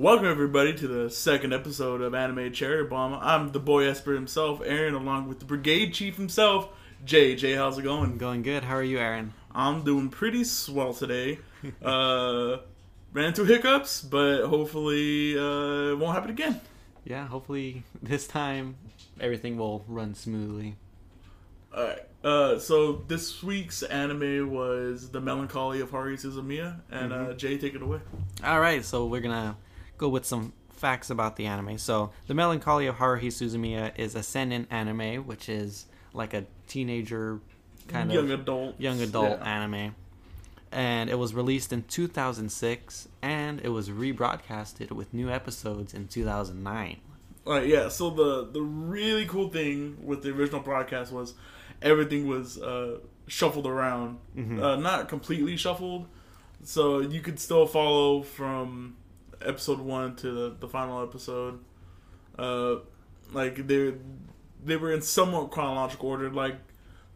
Welcome everybody to the second episode of Anime Cherry Bomb. I'm the boy Esper himself, Aaron, along with the brigade chief himself, Jay. Jay, how's it going? Going good. How are you, Aaron? I'm doing pretty swell today. uh, ran into hiccups, but hopefully uh, it won't happen again. Yeah, hopefully this time everything will run smoothly. Alright, uh, so this week's anime was The Melancholy of Haruhi Suzumiya, and uh, Jay, take it away. All right, so we're gonna go with some facts about the anime. So, The Melancholy of Haruhi Suzumiya is a seinen anime, which is like a teenager kind Young of adult. young adult Yeah. anime. And it was released in 2006, and it was rebroadcasted with new episodes in 2009. Alright, yeah. So the the really cool thing with the original broadcast was everything was uh, shuffled around, uh, not completely shuffled, so you could still follow from episode one to the, the final episode. Uh, like they they were in somewhat chronological order. Like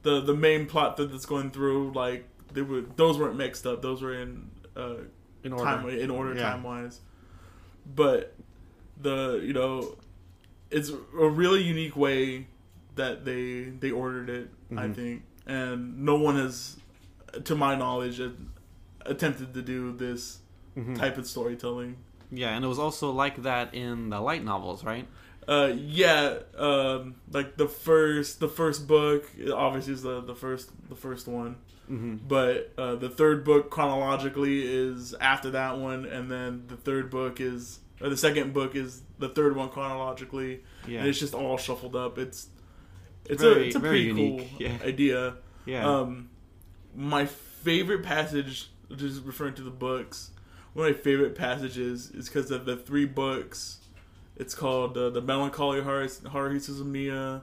the the main plot that that's going through, like they were those weren't mixed up. Those were in uh, In time in order Yeah. time wise. But the you know it's a really unique way that they they ordered it. I Mhm. think, and no one has, to my knowledge, attempted to do this Mhm. type of storytelling. Yeah, and it was also like that in the light novels, right? Uh, yeah, um, like the first the first book obviously is the the first the first one. Mm-hmm. but uh, the third book chronologically is after that one, and then the third book is or the second book is the third one chronologically, Yeah. and it's just all shuffled up. It's it's Very- a it's a pretty unique, cool yeah. idea. yeah. Um, my favorite passage, just referring to the books, one of my favorite passages is because of the three books. It's called uh, the Melancholy of Haru- Haruhi Suzumiya,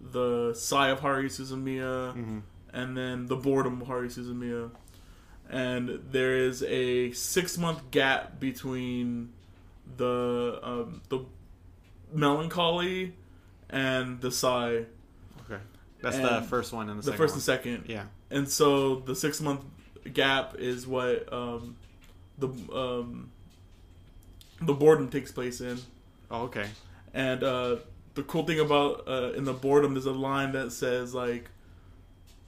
the Sigh of Haruhi Suzumiya, Mhm. and then the boredom of Haruhi Suzumiya. And there is a six month gap between the um, the melancholy and the sigh. Okay. That's the first one and the, The first one. and second. Yeah. And so the six month gap is what um, the um, the boredom takes place in. Oh, okay. And uh, the cool thing about uh, in the boredom, there's a line that says like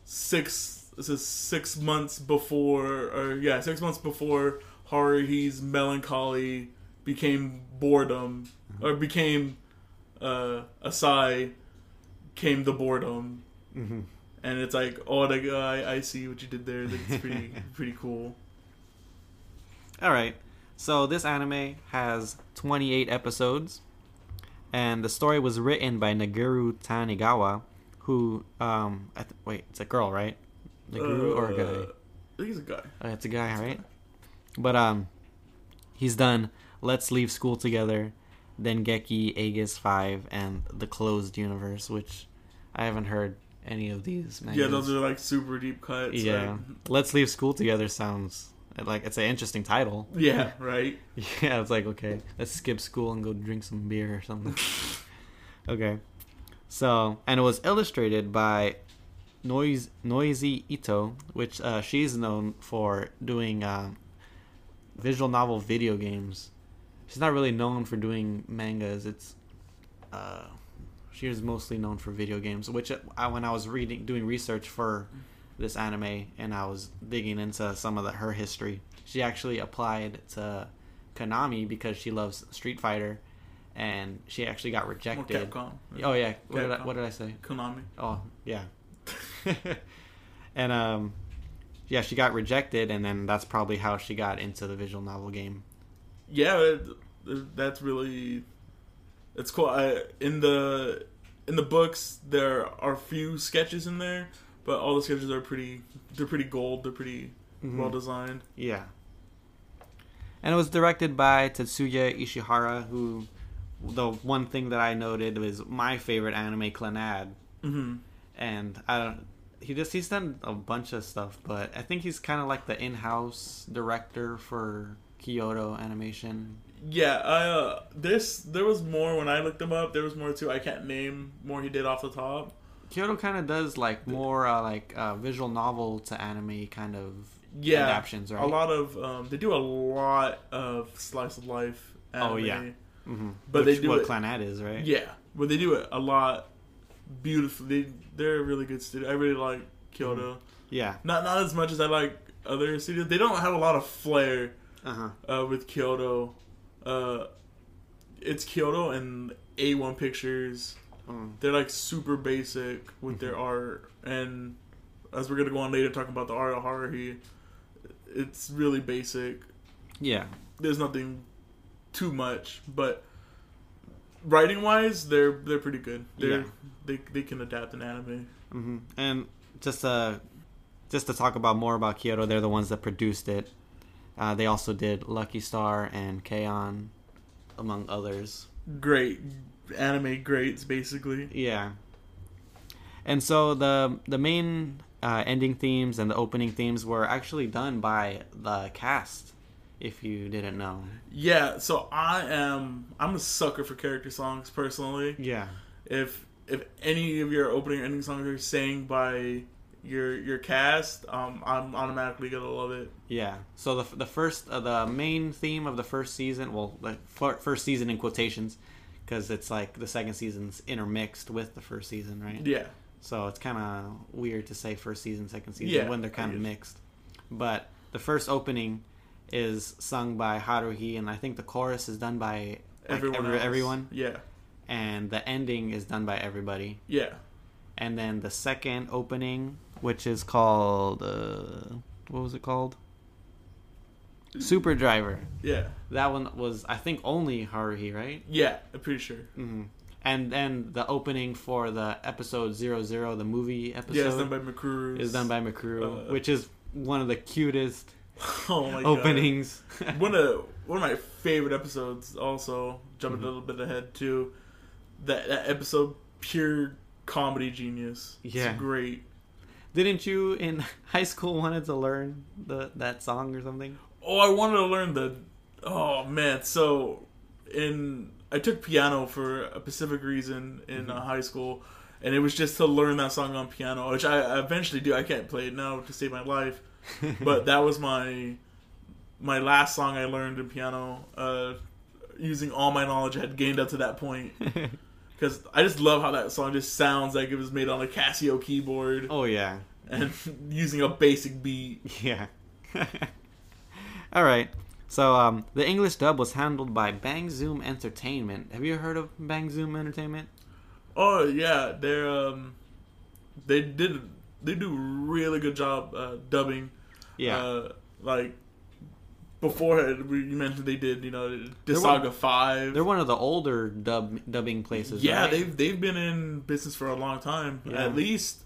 six. This is six months before, or yeah, six months before Haruhi's melancholy became boredom, or became uh, a sigh, came the boredom, Mm-hmm. and it's like, oh, the guy, I see what you did there. That's pretty, pretty cool. All right. So this anime has 28 episodes, and the story was written by Nagaru Tanigawa, who um, I th- wait, it's a girl, right? Nagaru or a Uh, guy? I think he's a guy. Oh, it's a guy, right? But um, he's done. Let's leave school together, then Geki, Aegis Five, and the Closed Universe, which I haven't heard any of these. Yeah, those are like super deep cuts. Yeah, like- Let's leave school together sounds like it's an interesting title. yeah, right. Yeah, it's like okay, let's skip school and go drink some beer or something. okay, so and it was illustrated by Noise Noizi Ito, which uh, she's known for doing uh, visual novel video games. She's not really known for doing mangas. It's uh, she is mostly known for video games. Which uh, I, when I was reading doing research for this anime and I was digging into some of the, her history, she actually applied to Konami because she loves Street Fighter, and she actually got rejected. Oh yeah, what did, I, what did I say? Konami. Oh yeah, and um, yeah, she got rejected, and then that's probably how she got into the visual novel game. Yeah, it, that's really. It's cool. I, in the in the books, there are a few sketches in there, but all the sketches are pretty. They're pretty gold. They're pretty Mhm. well designed. Yeah. And it was directed by Tatsuya Ishihara, who the one thing that I noted was my favorite anime, Clannad. hmm And I don't he just he's done a bunch of stuff, but I think he's kind of like the in-house director for Kyoto Animation. Yeah, uh, this there was more when I looked him up. There was more too. I can't name more he did off the top. Kyoto kind of does like more uh, like uh, visual novel to anime kind of Yeah, adaptions, right? a lot of um, they do a lot of slice of life Anime. Oh, yeah. hmm But Which, they do what it- Clannad is, right? Yeah, but they do it a lot beautifully. They, they're a really good studio. I really like Kyoto. Yeah. Not not as much as I like other studios. They don't have a lot of flair Uh huh. uh, with Kyoto. Uh, it's Kyoto and A1 Pictures. Mm. They're like super basic with Mm-hmm. their art, and as we're gonna go on later talking about the art of Haruhi, it's really basic. Yeah. There's nothing too much, but writing wise, they're they're pretty good. They're Yeah. they they can adapt an anime. hmm And just uh, just to talk about more about Kyoto, they're the ones that produced it. Uh, they also did Lucky Star and K-On! among others. Great anime greats, basically. Yeah. And so the the main uh, ending themes and the opening themes were actually done by the cast. If you didn't know. Yeah, so I am I'm a sucker for character songs personally. Yeah. If if any of your opening or ending songs are sang by your your cast, um, I'm automatically gonna love it. Yeah. So the the first uh, the main theme of the first season, well, the first season in quotations, because it's like the second season's intermixed with the first season, right? Yeah, So it's kind of weird to say first season, second season Yeah, when they're kind of mixed. But the first opening is sung by Haruhi, and I think the chorus is done by like, everyone. every- everyone, Yeah, and the ending is done by everybody. yeah, And then the second opening, which is called uh, what was it called? Super Driver. yeah, That one was I think only Haruhi, right? yeah. I'm pretty sure. hmm And then the opening for the episode zero zero, the movie episode, Yeah, it's done by Mikuru. is done by Mikuru, Uh, which is one of the cutest oh my god. openings. one of one of my favorite episodes. Also, jumping Mhm. a little bit ahead too. That that episode, pure comedy genius. Yeah. it's great. Didn't you in high school wanted to learn the that song or something? Oh, I wanted to learn the. Oh man, so in I took piano for a specific reason in uh, high school, and it was just to learn that song on piano, which I eventually do. I can't play it now to save my life, but that was my my last song I learned in piano, uh, using all my knowledge I had gained up to that point. Because I just love how that song just sounds like it was made on a Casio keyboard oh yeah, and using a basic beat. yeah. All right. So um, the English dub was handled by Bang Zoom Entertainment. Have you heard of Bang Zoom Entertainment? Oh yeah, they're um, they did they do a really good job uh, dubbing. Yeah. Uh, like before we- you mentioned they did you know Disgaea Five. They're one of the older dub dubbing places. yeah, right? they've they've been in business for a long time. Yeah. At least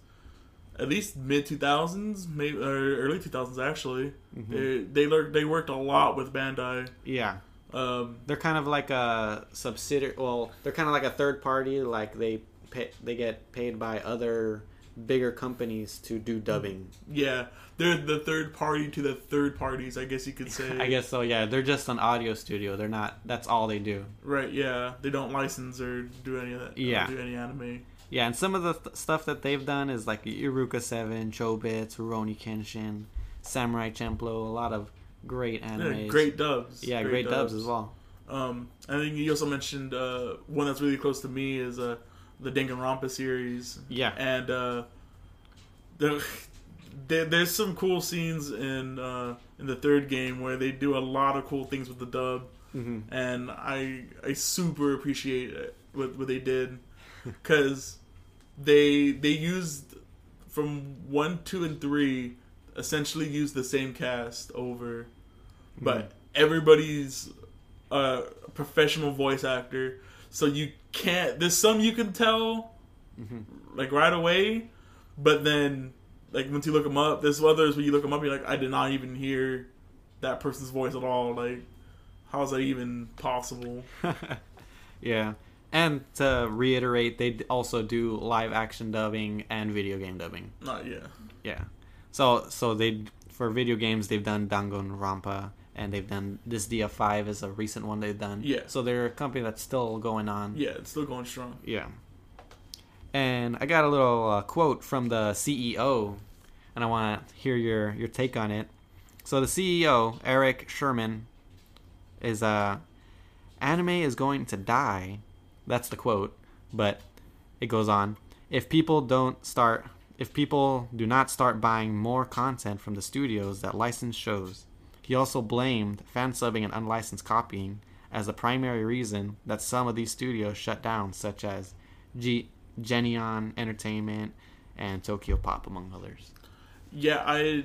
at least mid two thousands, maybe or early two thousands actually. Mhm. They they they worked a lot with Bandai. yeah. Um, They're kind of like a subsidiary. Well, they're kind of like a third party. Like they pay, they get paid by other bigger companies to do dubbing. yeah, they're the third party to the third parties, I guess you could say. I guess so. Yeah, they're just an audio studio. They're not. That's all they do. Right, yeah. They don't license or do any of that. Yeah. Do any anime. Yeah, and some of the th- stuff that they've done is like Eureka Seven, Chobits, Rurouni Kenshin, Samurai Champloo. A lot of great Yeah, great dubs. Yeah, great, dubs. as well. Um, I think you also mentioned uh, one that's really close to me is uh, the Danganronpa series. Yeah. And uh, there, there's some cool scenes in uh, in the third game where they do a lot of cool things with the dub, hmm and I I super appreciate what what they did because they they used from one, two, and three essentially used the same cast over, but everybody's a professional voice actor, so you can't. There's some you can tell hmm like right away, but then like once you look them up, there's others when you look them up, you're like, I did not even hear that person's voice at all. Like, how is that even possible? yeah. And to reiterate, they also do live action dubbing and video game dubbing. Not yet. Yeah. So so they for video games they've done Danganronpa and they've done this DF5 is a recent one they've done. Yeah. So they're a company that's still going on. Yeah, it's still going strong. Yeah. And I got a little uh, quote from the CEO, and I want to hear your your take on it. So the CEO, Eric Sherman, is uh, Anime is going to die. That's the quote, but it goes on. If people don't start if people do not start buying more content from the studios that license shows. He also blamed fan subbing and unlicensed copying as the primary reason that some of these studios shut down, such as G- Geneon Entertainment and Tokyo Pop, among others. Yeah, I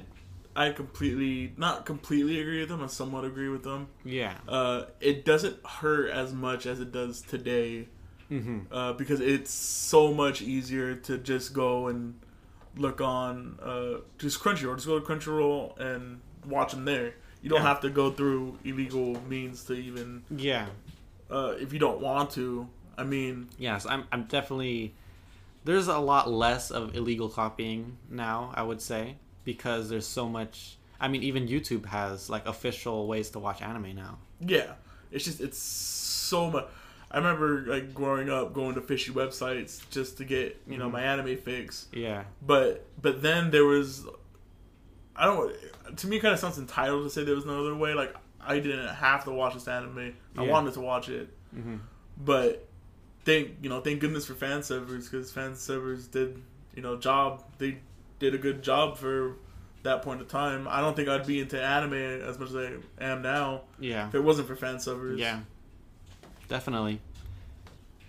I completely not completely agree with them. I somewhat agree with them. Yeah. Uh, it doesn't hurt as much as it does today Mm-hmm. uh, because it's so much easier to just go and look on uh, just Crunchyroll. Just go to Crunchyroll and watch them there. You don't Yeah. have to go through illegal means to even Yeah. uh, if you don't want to. I mean, Yes, I'm. I'm definitely. There's a lot less of illegal copying now. I would say because there's so much. I mean, even YouTube has like official ways to watch anime now. yeah, it's just it's so much. I remember like growing up going to fishy websites just to get you know Mhm. my anime fix. Yeah. But but then there was, I don't. To me, it kind of sounds entitled to say there was no other way. Like I didn't have to watch this anime. I Yeah. wanted to watch it, Mm-hmm. but thank you know thank goodness for fan subbers because fan subbers did you know job they did a good job for that point of time. I don't think I'd be into anime as much as I am now Yeah. if it wasn't for fan subbers. Yeah. Definitely.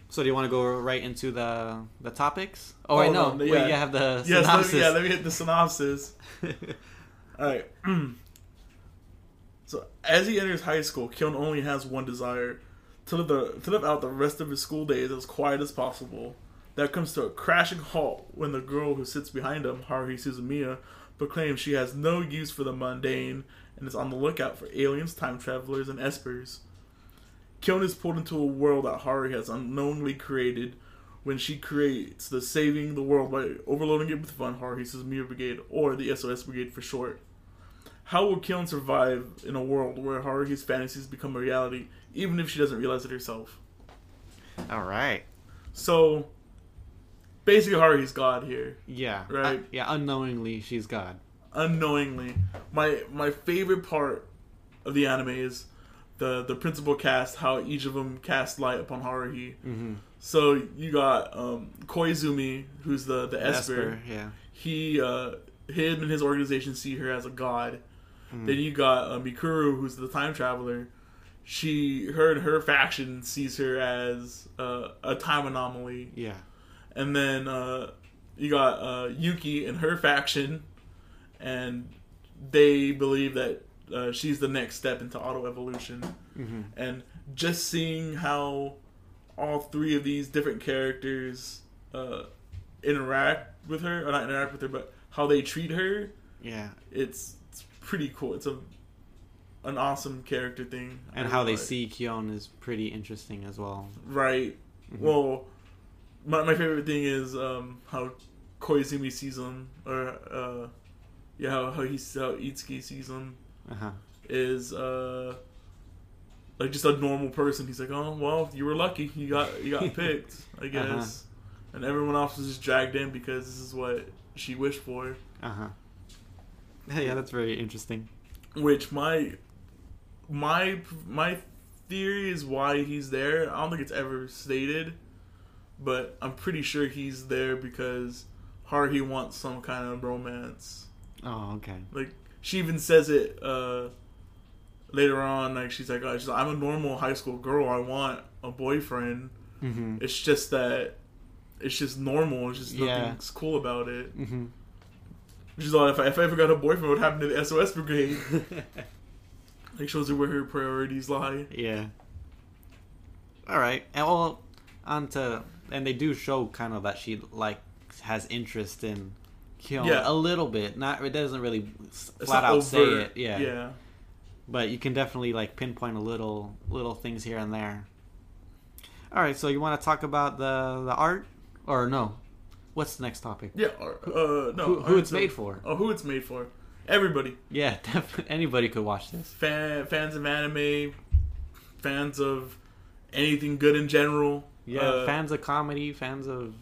So do you want to go right into the the topics? Oh, wait, Oh, no. no, Wait, yeah. you have the Yes, let synopsis. me, yeah, let me hit the synopsis. All right. so as he enters high school, Kyon only has one desire: to live the to live out the rest of his school days as quiet as possible. That comes to a crashing halt when the girl who sits behind him, Haruhi Suzumiya, proclaims she has no use for the mundane and is on the lookout for aliens, time travelers, and espers. Kyon is pulled into a world that Haruhi has unknowingly created when she creates the Saving the World by overloading it with fun, Haruhi Suzumiya Brigade, or the SOS Brigade for short. How will Kyon survive in a world where Haruhi's fantasies become a reality, even if she doesn't realize it herself? All right. So, basically, Haruhi's God here, Yeah. Right. Uh, yeah. Unknowingly, she's God. unknowingly. My my favorite part of the anime is the the principal cast, how each of them cast light upon Haruhi. Mm-hmm. So you got um, Koizumi, who's the the Esper. Esper. Yeah. He uh, him and his organization see her as a god. Mm. Then you got uh, Mikuru, who's the time traveler. She, her, her faction sees her as uh, a time anomaly. Yeah. And then uh, you got uh, Yuki and her faction, and they believe that uh, she's the next step into auto evolution. Mm-hmm. And just seeing how all three of these different characters uh, interact with her, or not interact with her, but how they treat her, Yeah. it's, it's pretty cool. It's a an awesome character thing. And how they like. see Kyon is pretty interesting as well. Right. Mhm. Well, my, my favorite thing is um, how Koizumi sees him, or uh, yeah, how, how he how Itsuki sees him Uh huh. is uh, like just a normal person. He's like, oh well, you were lucky, you got you got picked, I guess, Uh-huh. and everyone else was just dragged in because this is what she wished for. Uh huh. Yeah, that's very interesting. Which my my my theory is why he's there. I don't think it's ever stated, but I'm pretty sure he's there because Haruhi wants some kind of romance. Oh, okay. Like she even says it uh, later on. Like she's like, oh, she's like, I'm a normal high school girl. I want a boyfriend. Mm-hmm. It's just that it's just normal. It's just Yeah. nothing's cool about it. Mm-hmm. She's like, if I, if I ever got a boyfriend, what happened to the SOS brigade? Like shows her where her priorities lie. yeah. All right, and well, on to and they do show kind of that she like has interest in Kyon Yeah. a little bit. Not it doesn't really It's flat out say it. Yeah. Yeah. But you can definitely like pinpoint a little little things here and there. All right, so you want to talk about the the art or no? What's the next topic? Yeah. Or, uh, no. who, who it's made for? Oh, who it's made for? Everybody. Yeah, definitely anybody could watch this. Fan, fans of anime, fans of anything good in general. Yeah, Uh, fans of comedy, fans of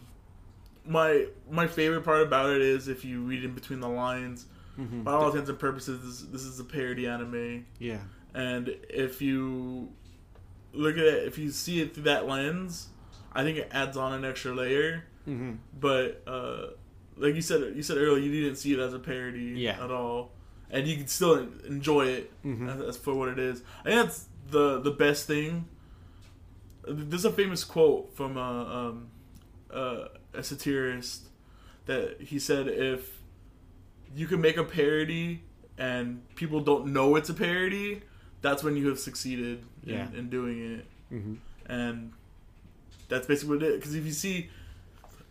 My my favorite part about it is if you read in between the lines. mhm. By all intents and purposes, this, this is a parody anime, yeah, and if you look at it if you see it through that lens, I think it adds on an extra layer. Mm-hmm. But uh, like you said, you said earlier, you didn't see it as a parody Yeah. at all, and you can still enjoy it Mhm. as, as for what it is. I think that's the the best thing. There's a famous quote from uh, um, uh, a satirist that he said if you can make a parody and people don't know it's a parody, that's when you have succeeded Yeah. in, in doing it Mm-hmm. and that's basically what it is. Because if you see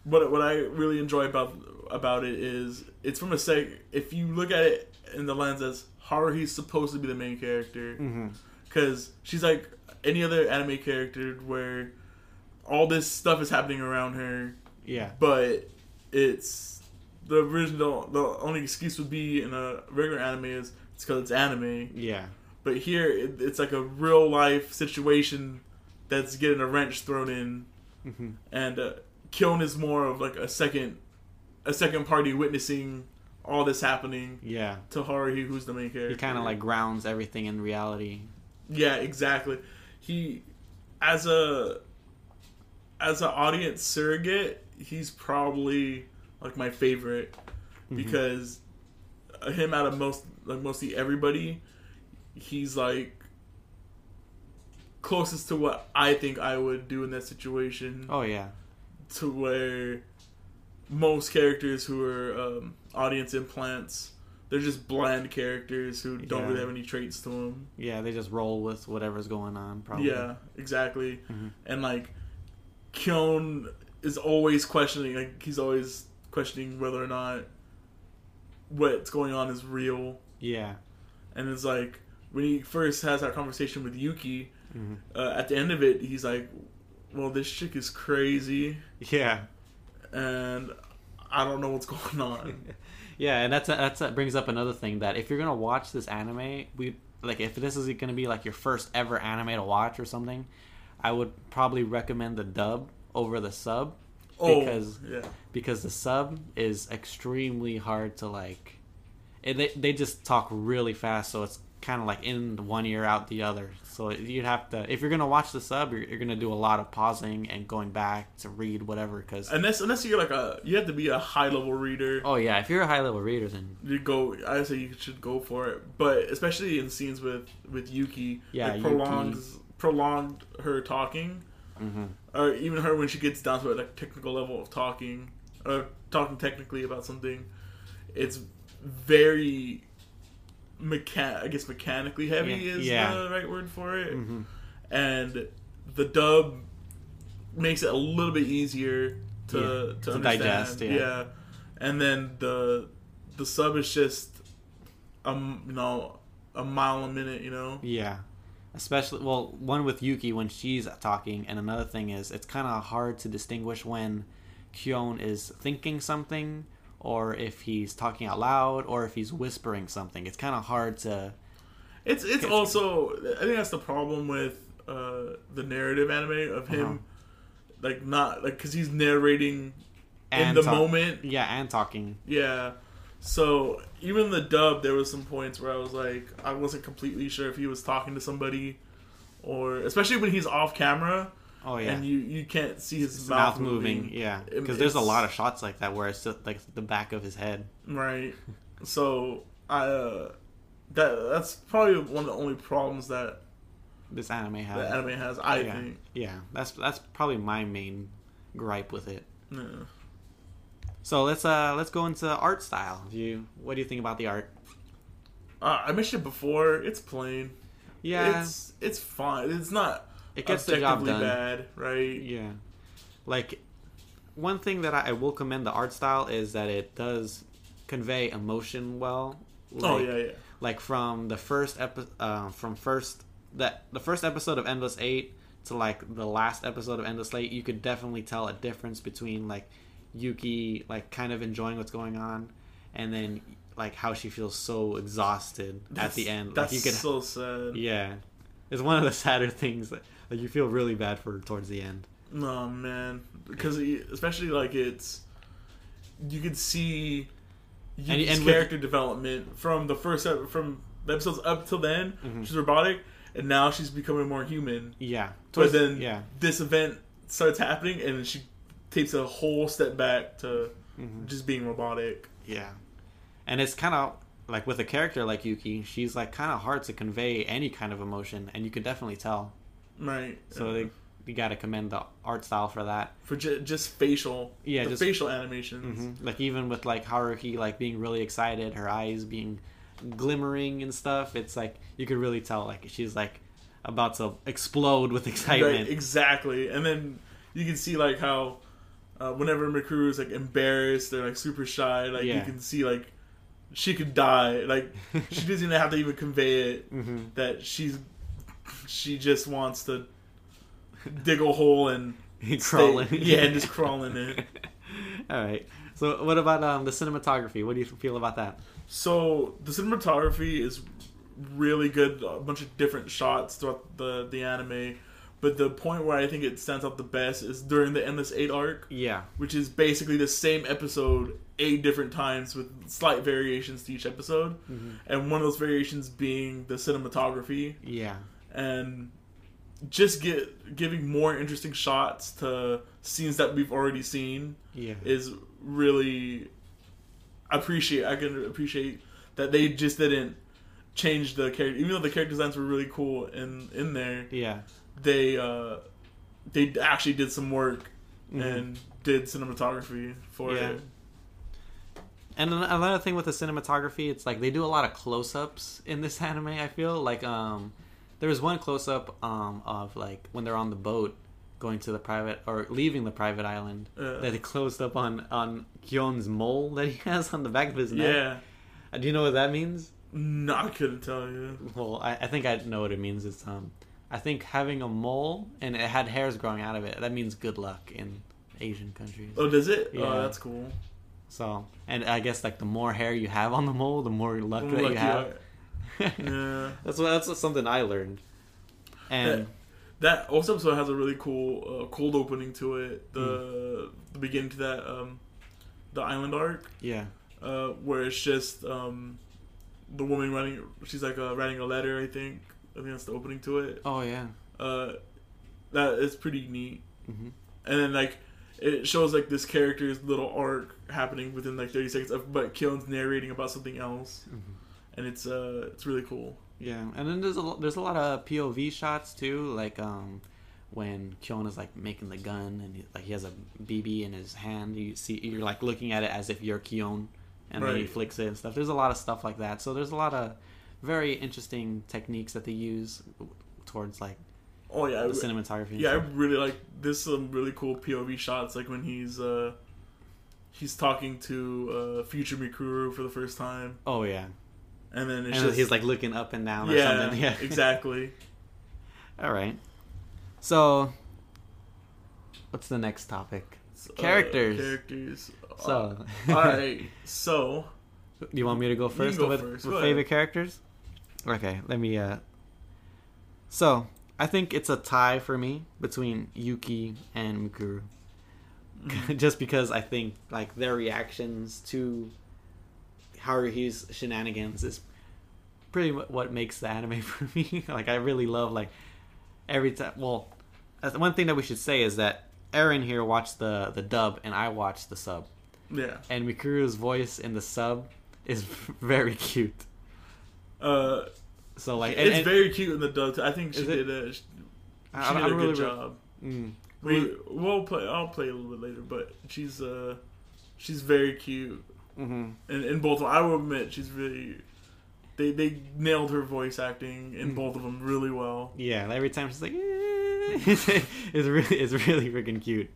what what I really enjoy about about it is it's from a sec. If you look at it in the lens as Haruhi's supposed to be the main character, Mm-hmm. because she's like any other anime character where all this stuff is happening around her, Yeah. but it's the original. The only excuse would be in a regular anime is it's because it's anime. Yeah. But here, it, it's like a real life situation that's getting a wrench thrown in, Mm-hmm. and uh, Kyon is more of like a second, a second party witnessing all this happening Yeah. to Haruhi, who's the main character. He kind of like grounds everything in reality. yeah, exactly. He, as a, as an audience surrogate, he's probably like my favorite Mhm. because him out of most like mostly everybody, he's like closest to what I think I would do in that situation. Oh yeah. To where most characters who are um, audience implants, they're just bland characters who don't Yeah. really have any traits to them. Yeah. They just roll with whatever's going on. Probably. Yeah, exactly. Mhm. And like, Kyon is always questioning. Like he's always questioning whether or not what's going on is real. Yeah. And it's like when he first has that conversation with Yuki, hmm uh, at the end of it, he's like, "Well, this chick is crazy, Yeah. and I don't know what's going on." yeah, and that's that's that brings up another thing that if you're gonna watch this anime, we like if this is gonna be like your first ever anime to watch or something, I would probably recommend the dub over the sub oh, Because- yeah, because the sub is extremely hard to like. It, they they just talk really fast, so it's kind of like in one ear out the other. So you'd have to if you're gonna watch the sub, you're, you're gonna do a lot of pausing and going back to read whatever. Because unless unless you're like a you have to be a high level reader. oh yeah, if you're a high level reader, then You go. I say you should go for it, but especially in scenes with with Yuki, Yeah, it prolongs prolonged her talking, mhm. or even her when she gets down to a like technical level of talking, or talking technically about something. It's very mechan. I guess mechanically heavy Yeah, is yeah. the right word for it, Mhm. and the dub makes it a little bit easier to Yeah, to, to understand. digest, yeah. and then the the sub is just um you know a mile a minute. You know, yeah. Especially well, one with Yuki when she's talking, and another thing is it's kind of hard to distinguish when Kyon is thinking something or if he's talking out loud or if he's whispering something. It's kind of hard to it's it's also I think that's the problem with uh the narrative anime of him. Uh-huh. Like not like because he's narrating in the talk- moment. Yeah, and talking. Yeah. So even the dub, there was some points where I was like, I wasn't completely sure if he was talking to somebody, or especially when he's off camera Oh yeah. and you you can't see his, his mouth, mouth moving, yeah. Because there's a lot of shots like that where it's just like the back of his head. Right. So I uh, that that's probably one of the only problems that This anime has. the anime has. I yeah. think. Yeah, that's that's probably my main gripe with it. Yeah. So let's uh let's go into art style. Do you what do you think about the art? Uh, I mentioned it before. It's plain. Yeah, It's it's fine. It's not it gets the job done. bad, right? Yeah, like one thing that I, I will commend the art style is that it does convey emotion well. oh Like- yeah, yeah. like from the first epi- uh, from first that the first episode of Endless Eight to like the last episode of Endless Eight, you could definitely tell a difference between like Yuki like kind of enjoying what's going on, and then like how she feels so exhausted at the end. That's like you could, so sad. yeah, it's one of the sadder things that like you feel really bad for towards the end. No man, because especially like it's you could see and with- character development from the first ep- from the episodes up till then, Mhm. which is robotic, and now she's becoming more human. Yeah. But Towards- then yeah. this event starts happening, and she takes a whole step back to Mhm. just being robotic. Yeah. And it's kind of like with a character like Yuki, she's like kind of hard to convey any kind of emotion, and you can definitely tell. Right. So they, you got to commend the art style for that. for ju- just facial, Yeah, the just- facial animations. hmm Like even with like Haruhi like being really excited, her eyes being glimmering and stuff. It's like you could really tell like she's like about to explode with excitement. Right, exactly. And then you can see like how uh, whenever Mikuru is like embarrassed, they're like super shy. Like you can see like she could die. Like she doesn't even have to even convey it hmm that she's she just wants to dig a hole and Crawling. yeah, and just crawl in it. All right. So what about um the cinematography? What do you feel about that? So the cinematography is really good. A bunch of different shots throughout the the anime. But the point where I think it stands out the best is during the Endless Eight arc, Yeah. which is basically the same episode eight different times with slight variations to each episode. Mm-hmm. And one of those variations being the cinematography Yeah. and just get giving more interesting shots to scenes that we've already seen Yeah. is really appreciate I can appreciate that they just didn't change the character even though the character designs were really cool in in there Yeah. They uh they actually did some work Mhm. and did cinematography for Yeah. it And another thing with the cinematography, it's like they do a lot of close-ups in this anime. I feel like um, there was one close-up um of like when they're on the boat going to the private or leaving the private island Uh, that they closed up on on Kyon's mole that he has on the back of his neck. yeah Uh, Do you know what that means? no I couldn't tell you Well, I, I think I know what it means. It's um, I think having a mole and it had hairs growing out of it. That means good luck in Asian countries. oh does it Yeah. oh that's cool So, and I guess like the more hair you have on the mole, the more luck that Lucky you have. I- yeah that's what that's something I learned. And that also episode has a really cool uh, cold opening to it the Hmm. the beginning to that um the island arc yeah, uh, where it's just um, the woman running She's like uh, writing a letter. I think. I think that's the opening to it. oh yeah, Uh, that is pretty neat. hmm And then like it shows like this character's little arc happening within like thirty seconds. Of, but Kyon's narrating about something else, Mhm. and it's uh it's really cool. yeah. And then there's a there's a lot of POV shots too, like um when Kyon is like making the gun and he, like he has a BB in his hand. You see, you're like looking at it as if you're Kyon, and then he flicks it and stuff. There's a lot of stuff like that. So there's a lot of very interesting techniques that they use towards like Oh yeah, the cinematography. yeah. I really like this. Some really cool POV shots, like when he's uh he's talking to uh future Mikuru for the first time, Oh yeah. and then it's and just he's like looking up and down or yeah, something. Yeah, exactly. All right. So, what's the next topic? Uh, Characters. characters. So, Uh, all right. So do you want me to go first go with, first. with Go favorite ahead. characters? Okay, let me. uh So, I think it's a tie for me between Yuki and Mikuru. Mm-hmm. Just because I think like their reactions to Haruhi's shenanigans is pretty mu- what makes the anime for me. like I really love like every time. Well, one thing that we should say is that Aaron here watched the the dub and I watched the sub, yeah. and Mikuru's voice in the sub is very cute. Uh, So like, and, it's and- very cute in the dub. I think she it? did a she I, did I a don't good really. job. Mm. We we'll play. I'll play a little bit later, but she's uh she's very cute. hmm In, in both, of them. I will admit she's really. They they nailed her voice acting in Mhm. both of them really well. Yeah, every time she's like, it's really it's really freaking cute.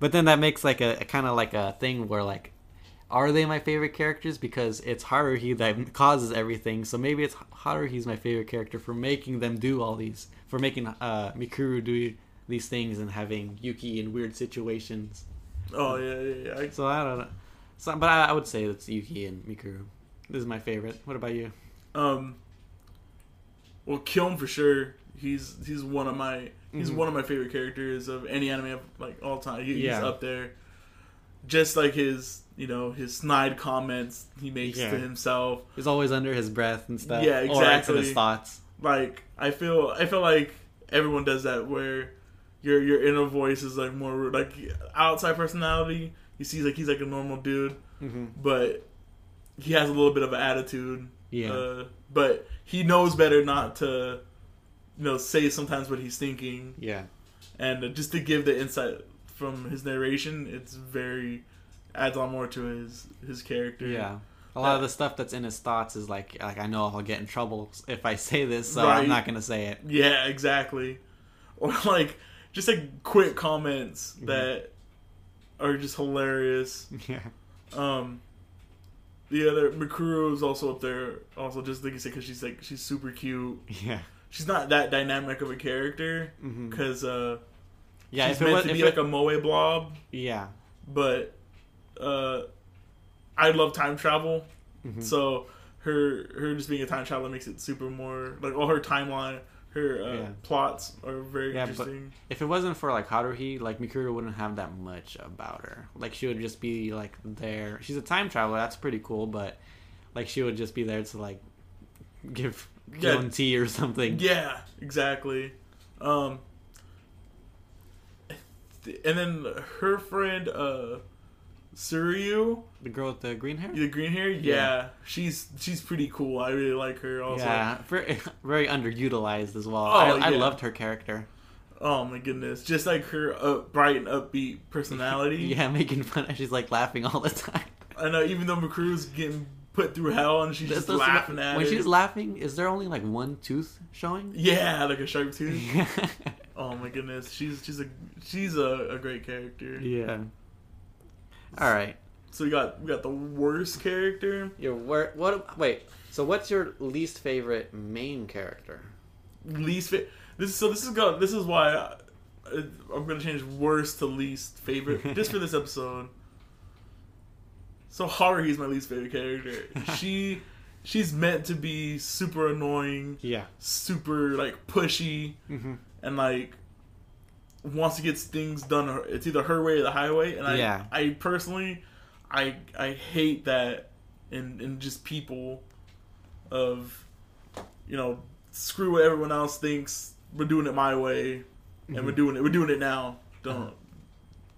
But then that makes like a, a kind of like a thing where like, are they my favorite characters because it's Haruhi that causes everything? So maybe it's Haruhi's my favorite character for making them do all these, for making uh, Mikuru do these things and having Yuki in weird situations. Oh yeah, yeah, yeah. So I don't know. So, but I, I would say it's Yuki and Mikuru. This is my favorite. What about you? Um. Well, Kyon for sure. He's he's one of my he's Mhm. one of my favorite characters of any anime of like all time. He, Yeah. He's up there. Just like his you know his snide comments he makes Yeah. to himself. He's always under his breath and stuff. Yeah, exactly. Or his thoughts. like I feel I feel like everyone does that where your your inner voice is like more like outside personality. You see like he's like a normal dude, hmm but he has a little bit of an attitude. Yeah. Uh, but he knows better not to, you know, say sometimes what he's thinking, yeah. and uh, just to give the insight from his narration, it's very adds on more to his his character. Yeah. A lot of the stuff that's in his thoughts is like like I know I'll get in trouble if I say this, so Right. I'm not gonna say it. Yeah, exactly. Or like just like quick comments Mm-hmm. that are just hilarious. Yeah. Um, the other Mikuru is also up there. Also, just like you said, because she's like she's super cute. Yeah. She's not that dynamic of a character because uh, Yeah. she's meant was, to be it- like a moe blob. yeah. But uh, I love time travel, Mhm. so her her just being a time traveler makes it super more like all her timeline. Her uh, Yeah. plots are very Yeah, but- interesting. If it wasn't for like Haruhi, like Mikuru wouldn't have that much about her. Like she would just be like there. She's a time traveler. That's pretty cool, but like she would just be there to like give Yeah. Tea or something. Yeah, exactly. Um, and then her friend, uh, Tsuruya, The girl with the green hair. the green hair, yeah, she's she's pretty cool. I really like her. Also, Yeah, very, very underutilized as well. Oh, I, I loved her character. oh my goodness, just like her up, bright and upbeat personality. Yeah, making fun. She's like laughing all the time. I know. Even though Mikuru's getting put through hell, and she's just Those- laughing at it. when it. she's laughing, is there only like one tooth showing? yeah, like a sharp tooth. oh my goodness, she's she's a she's a, a great character. yeah. All right. So we got we got the worst character. Your wor- what? Wait. So what's your least favorite main character? least fa- this is so this is go this is why I, I'm gonna change worst to least favorite just for this episode. So Haruhi's my least favorite character. She she's meant to be super annoying, Yeah. super like pushy, Mm-hmm. and like wants to get things done. It's either her way or the highway. And I Yeah. I personally I I hate that and in just people of you know screw what everyone else thinks. We're doing it my way, and we're Mhm. doing it. We're doing it now. Don't Uh-huh.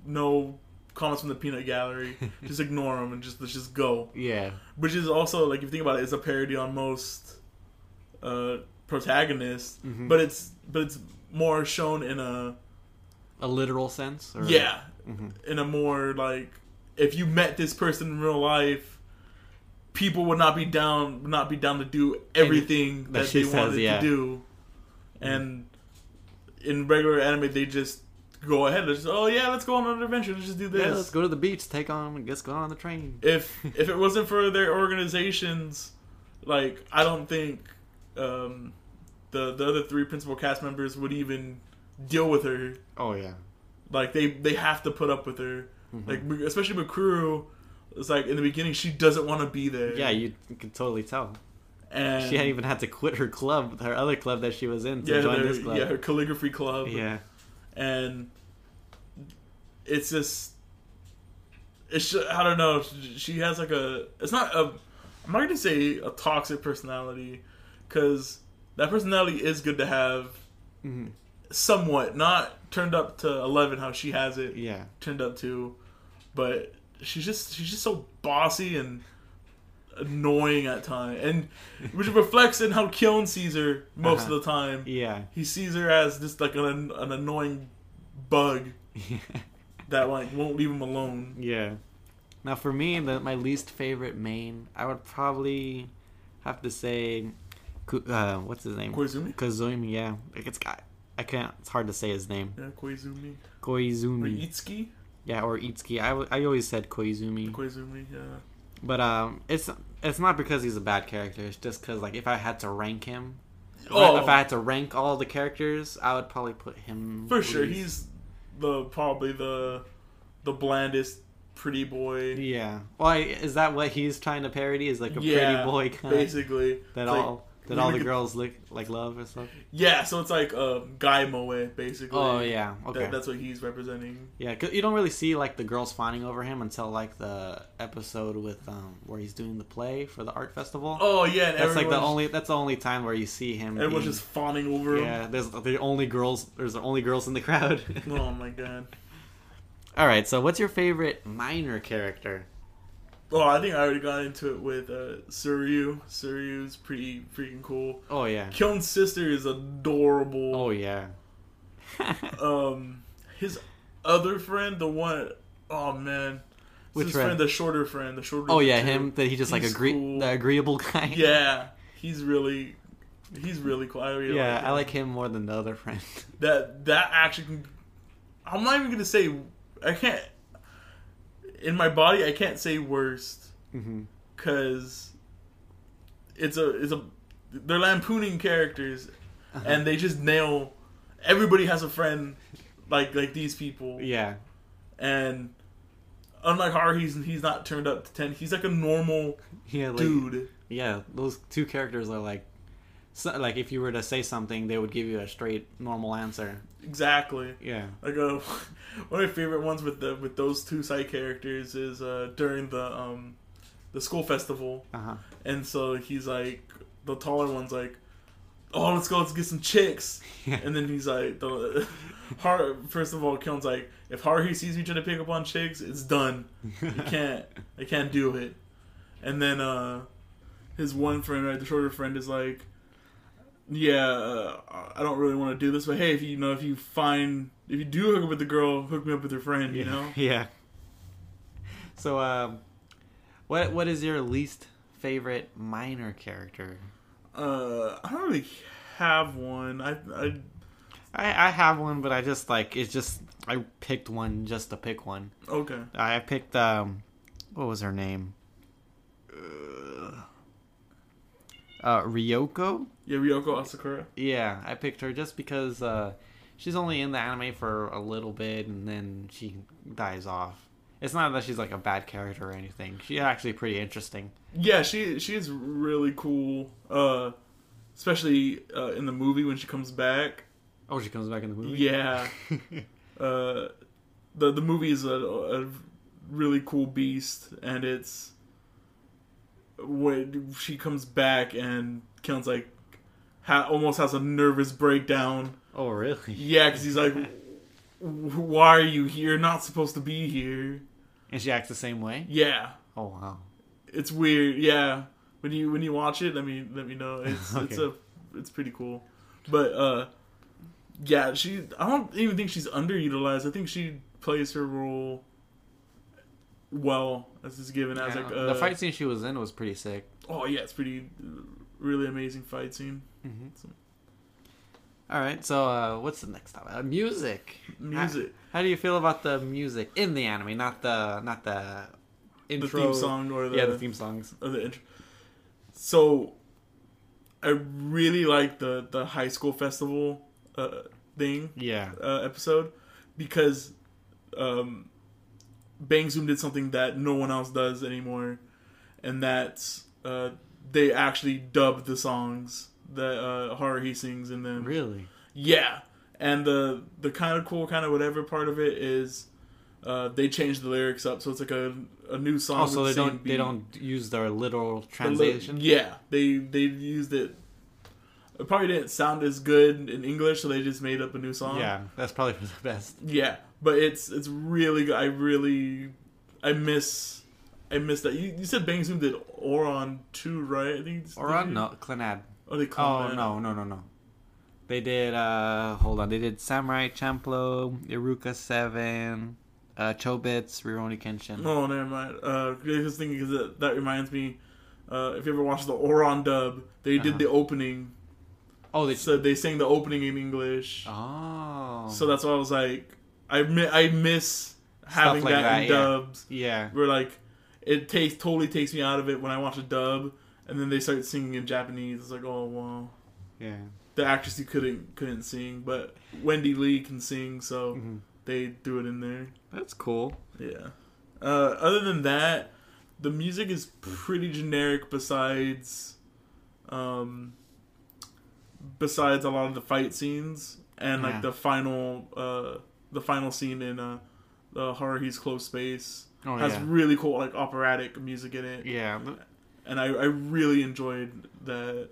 no comments from the peanut gallery. just ignore them and just let's just go. Yeah. Which is also like if you think about it, it's a parody on most uh, protagonists, Mhm. but it's but it's more shown in a A literal sense. Or... yeah hmm in a more like if you met this person in real life, people would not be down would not be down to do everything that that, she they says, wanted yeah. to do, and in regular anime they just go ahead. They're just oh yeah, let's go on an adventure. Let's just do this. Yeah. Let's go to the beach. Take on. Let's go on the train. if if it wasn't for their organizations, like I don't think um, the the other three principal cast members would even deal with her. Oh yeah. Like they they have to put up with her. Mhm. Like especially Mikuru, it's like in the beginning she doesn't want to be there. Yeah, you can totally tell. and She had even had to quit her club, her other club that she was in, to yeah, join their- this club. yeah her calligraphy club. yeah. and it's just it's just, I don't know. She has like a. It's not a. I'm not gonna say a toxic personality, because that personality is good to have. Mhm. Somewhat, not turned up to eleven how she has it Yeah. turned up to, but she's just she's just so bossy and annoying at times, and which reflects in how Kyon sees her most Uh-huh. of the time. Yeah. He sees her as just like an, an annoying bug that like won't leave him alone. yeah. Now for me, the, my least favorite main, I would probably have to say, uh, what's his name? Koizumi? Koizumi. Yeah. Like it's got. I can't. It's hard to say his name. Yeah, Koizumi. Or Koizumi. Itsuki? Yeah, or Itsuki. I always said Koizumi. Koizumi, yeah. But um, it's it's not because he's a bad character. It's just because like if I had to rank him, Oh. if I had to rank all the characters, I would probably put him For sure, he's the probably the the blandest pretty boy. Yeah. Why is that what he's trying to parody? Is like a Yeah, pretty boy kind Basically. that It's like- all That all the girls like like love or stuff. Yeah, so it's like uh, Guy Moe basically. Oh yeah, That- okay. that's what he's representing. Yeah, cause you don't really see like the girls fawning over him until like the episode with um where he's doing the play for the art festival. Oh yeah, that's like the only that's the only time where you see him. Everyone's being- just fawning over him. yeah. There's the only girls. There's the only girls in the crowd. Oh my god. All right, so what's your favorite minor character? Oh, I think I already got into it with uh, Tsuruya. Tsuruya's pretty freaking cool. Oh yeah. Kyon's sister is adorable. Oh yeah. Um, his other friend, the one, oh man, Which his friend? friend? The shorter friend, the shorter. oh yeah, two. him. That he just like He's agree cool. the agreeable guy. Yeah, he's really, he's really cool. I really Yeah, like I like him more than the other friend. that. That actually, can, I'm not even gonna say. I can't. In my body, I can't say worst because it's a it's a they're lampooning characters Uh-huh. and they just nail. Everybody has a friend like like these people. Yeah. and unlike Har, he's he's not turned up to ten. He's like a normal Yeah, like, dude. Yeah, those two characters are like, so, like if you were to say something, they would give you a straight normal answer. Exactly. Yeah. Like uh, one of my favorite ones with the with those two side characters is uh, during the um the school festival, Uh huh. and so he's like the taller one's like, oh let's go let's get some chicks, Yeah. and then he's like the Har first of all Kyon's like if Haruhi sees me trying to pick up on chicks it's done you can't I can't do it. And then uh his one friend, right, the shorter friend, is like, yeah, uh, I don't really want to do this, but hey, if you, you know, if you find, if you do hook up with the girl, hook me up with your friend, you know. Yeah. So, um, what what is your least favorite minor character? Uh, I don't really have one. I, I, I I have one, but I just like it's just I picked one just to pick one. okay. I picked um, what was her name? Uh, Ryoko. Yeah, Ryoko Asakura. Yeah, I picked her just because uh, she's only in the anime for a little bit and then she dies off. It's not that she's like a bad character or anything. She's actually pretty interesting. Yeah, she she is really cool. Uh, especially uh, in the movie when she comes back. Oh, she comes back in the movie. Yeah. uh, the the movie is a, a really cool beast, and it's when she comes back and Kyon's like ha- almost has a nervous breakdown. oh, really? Yeah, because he's like, "Why are you here? Not supposed to be here." And she acts the same way. Yeah, Oh wow. it's weird. Yeah, when you when you watch it, let me let me know. It's it's a it's pretty cool, but uh, yeah, she. I don't even think she's underutilized. I think she plays her role well as is given as Yeah, like uh, the fight scene she was in was pretty sick. Oh yeah, it's pretty really amazing fight scene. All right, so uh, what's the next topic? Uh, music. Music, How do you feel about the music in the anime, not the not the the intro theme song or the yeah, the theme songs. or the intro. So, I really like the the high school festival uh, thing. Yeah. uh, episode because um, Bang Zoom did something that no one else does anymore, and that's uh, they actually dubbed the songs that uh, Haruhi sings in them. Really? Yeah, and the the kind of cool, kind of whatever part of it is. Uh, they changed the lyrics up, so it's like a, a new song. Also, with they the don't they don't use their literal The li- translation. yeah, they they used it. It probably didn't sound as good in English, so they just made up a new song. Yeah, that's probably for the best. Yeah, but it's it's really good. I really I miss I miss that. You, you said Bang Zoom did Ouran too, right? I think. it's- Or did no Clannad. Oh, they call Oh no no no no. They did uh hold on. They did Samurai Champloo, Eureka Seven, uh Chobits, Rurouni Kenshin. Oh, never mind. Uh, I was thinking because that, that reminds me. Uh, if you ever watched the Ouran dub, they did Uh-huh. the opening. Oh, they. So they sang the opening in English. oh. So that's why I was like, I mi- I miss having like that, that, in yeah. dubs. yeah. Where like it takes totally takes me out of it when I watch a dub, and then they start singing in Japanese. It's like, oh wow. Yeah. the actress who couldn't couldn't sing, but Wendy Lee can sing, so Mhm. they threw it in there. That's cool. Yeah. Uh, other than that, the music is pretty generic. Besides, um, besides a lot of the fight scenes and like the final uh the final scene in uh the Haruhi's close space Oh has yeah. really cool like operatic music in it Yeah. And I, I really enjoyed that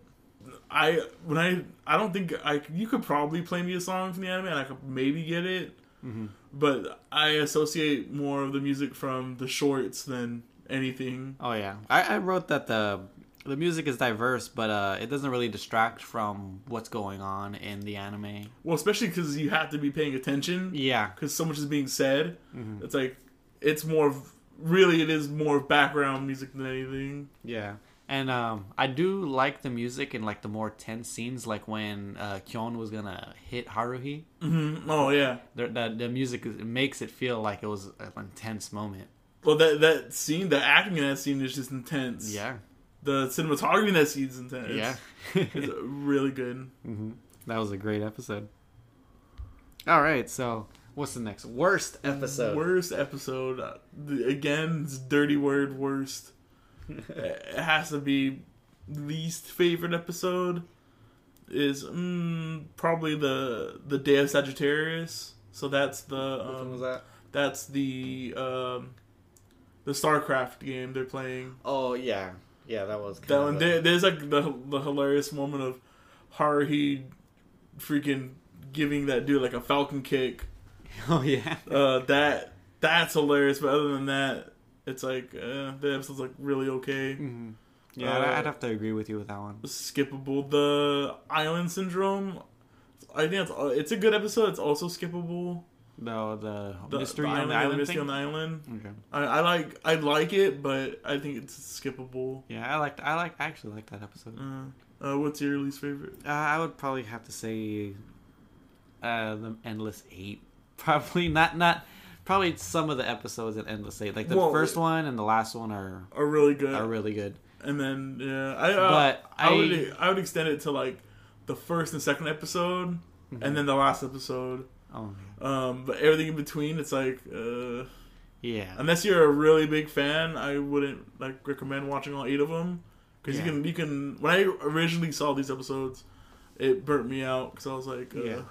I when I I don't think I you could probably play me a song from the anime and I could maybe get it mhm. but I associate more of the music from the shorts than anything Oh yeah. I, I wrote that the the music is diverse, but uh, it doesn't really distract from what's going on in the anime. well especially because you have to be paying attention Yeah. because so much is being said Mhm. it's like it's more of really it is more background music than anything Yeah. And um, I do like the music in like the more tense scenes, like when uh, Kyon was gonna hit Haruhi. hmm oh yeah The, the, the music is, it makes it feel like it was an intense moment. well that that scene the acting in that scene is just intense Yeah. the cinematography in that scene is intense Yeah. it's really good hmm That was a great episode. All right, so what's the next worst episode? Worst episode. Uh, again, it's dirty word worst. it has to be least favorite episode. Is mm, probably the the Day of Sagittarius. So that's the um, was that? that's the um, the StarCraft game they're playing. Oh yeah, yeah, that was. That one the- there, there's like the the hilarious moment of Haruhi freaking giving that dude like a falcon kick Oh yeah. uh, that that's hilarious. But other than that, it's like uh, the episode's like really okay, hmm Yeah, Uh, I'd- have to agree with you with that one. skippable. The Island Syndrome, I think it's uh, it's a good episode. It's also skippable. No, the, The, mystery the on the yeah, island mystery thing. on the island. Okay. I, I like I like it, but I think it's skippable. Yeah, I liked. I like. I actually like that episode. Uh, uh, what's your least favorite? Uh, I would probably have to say, uh, the Endless Eight. Probably not. Not. Probably some of the episodes in Endless Eight, like the Well, first one and the last one, are Are really good. are really good. and then yeah, I uh, But I, I- would I would extend it to like the first and second episode, and then the last episode. Oh Um, but everything in between, it's like, uh, yeah. unless you're a really big fan, I wouldn't like recommend watching all eight of them because Yeah. you can you can. When I originally saw these episodes, it burnt me out because I was like, uh, Yeah.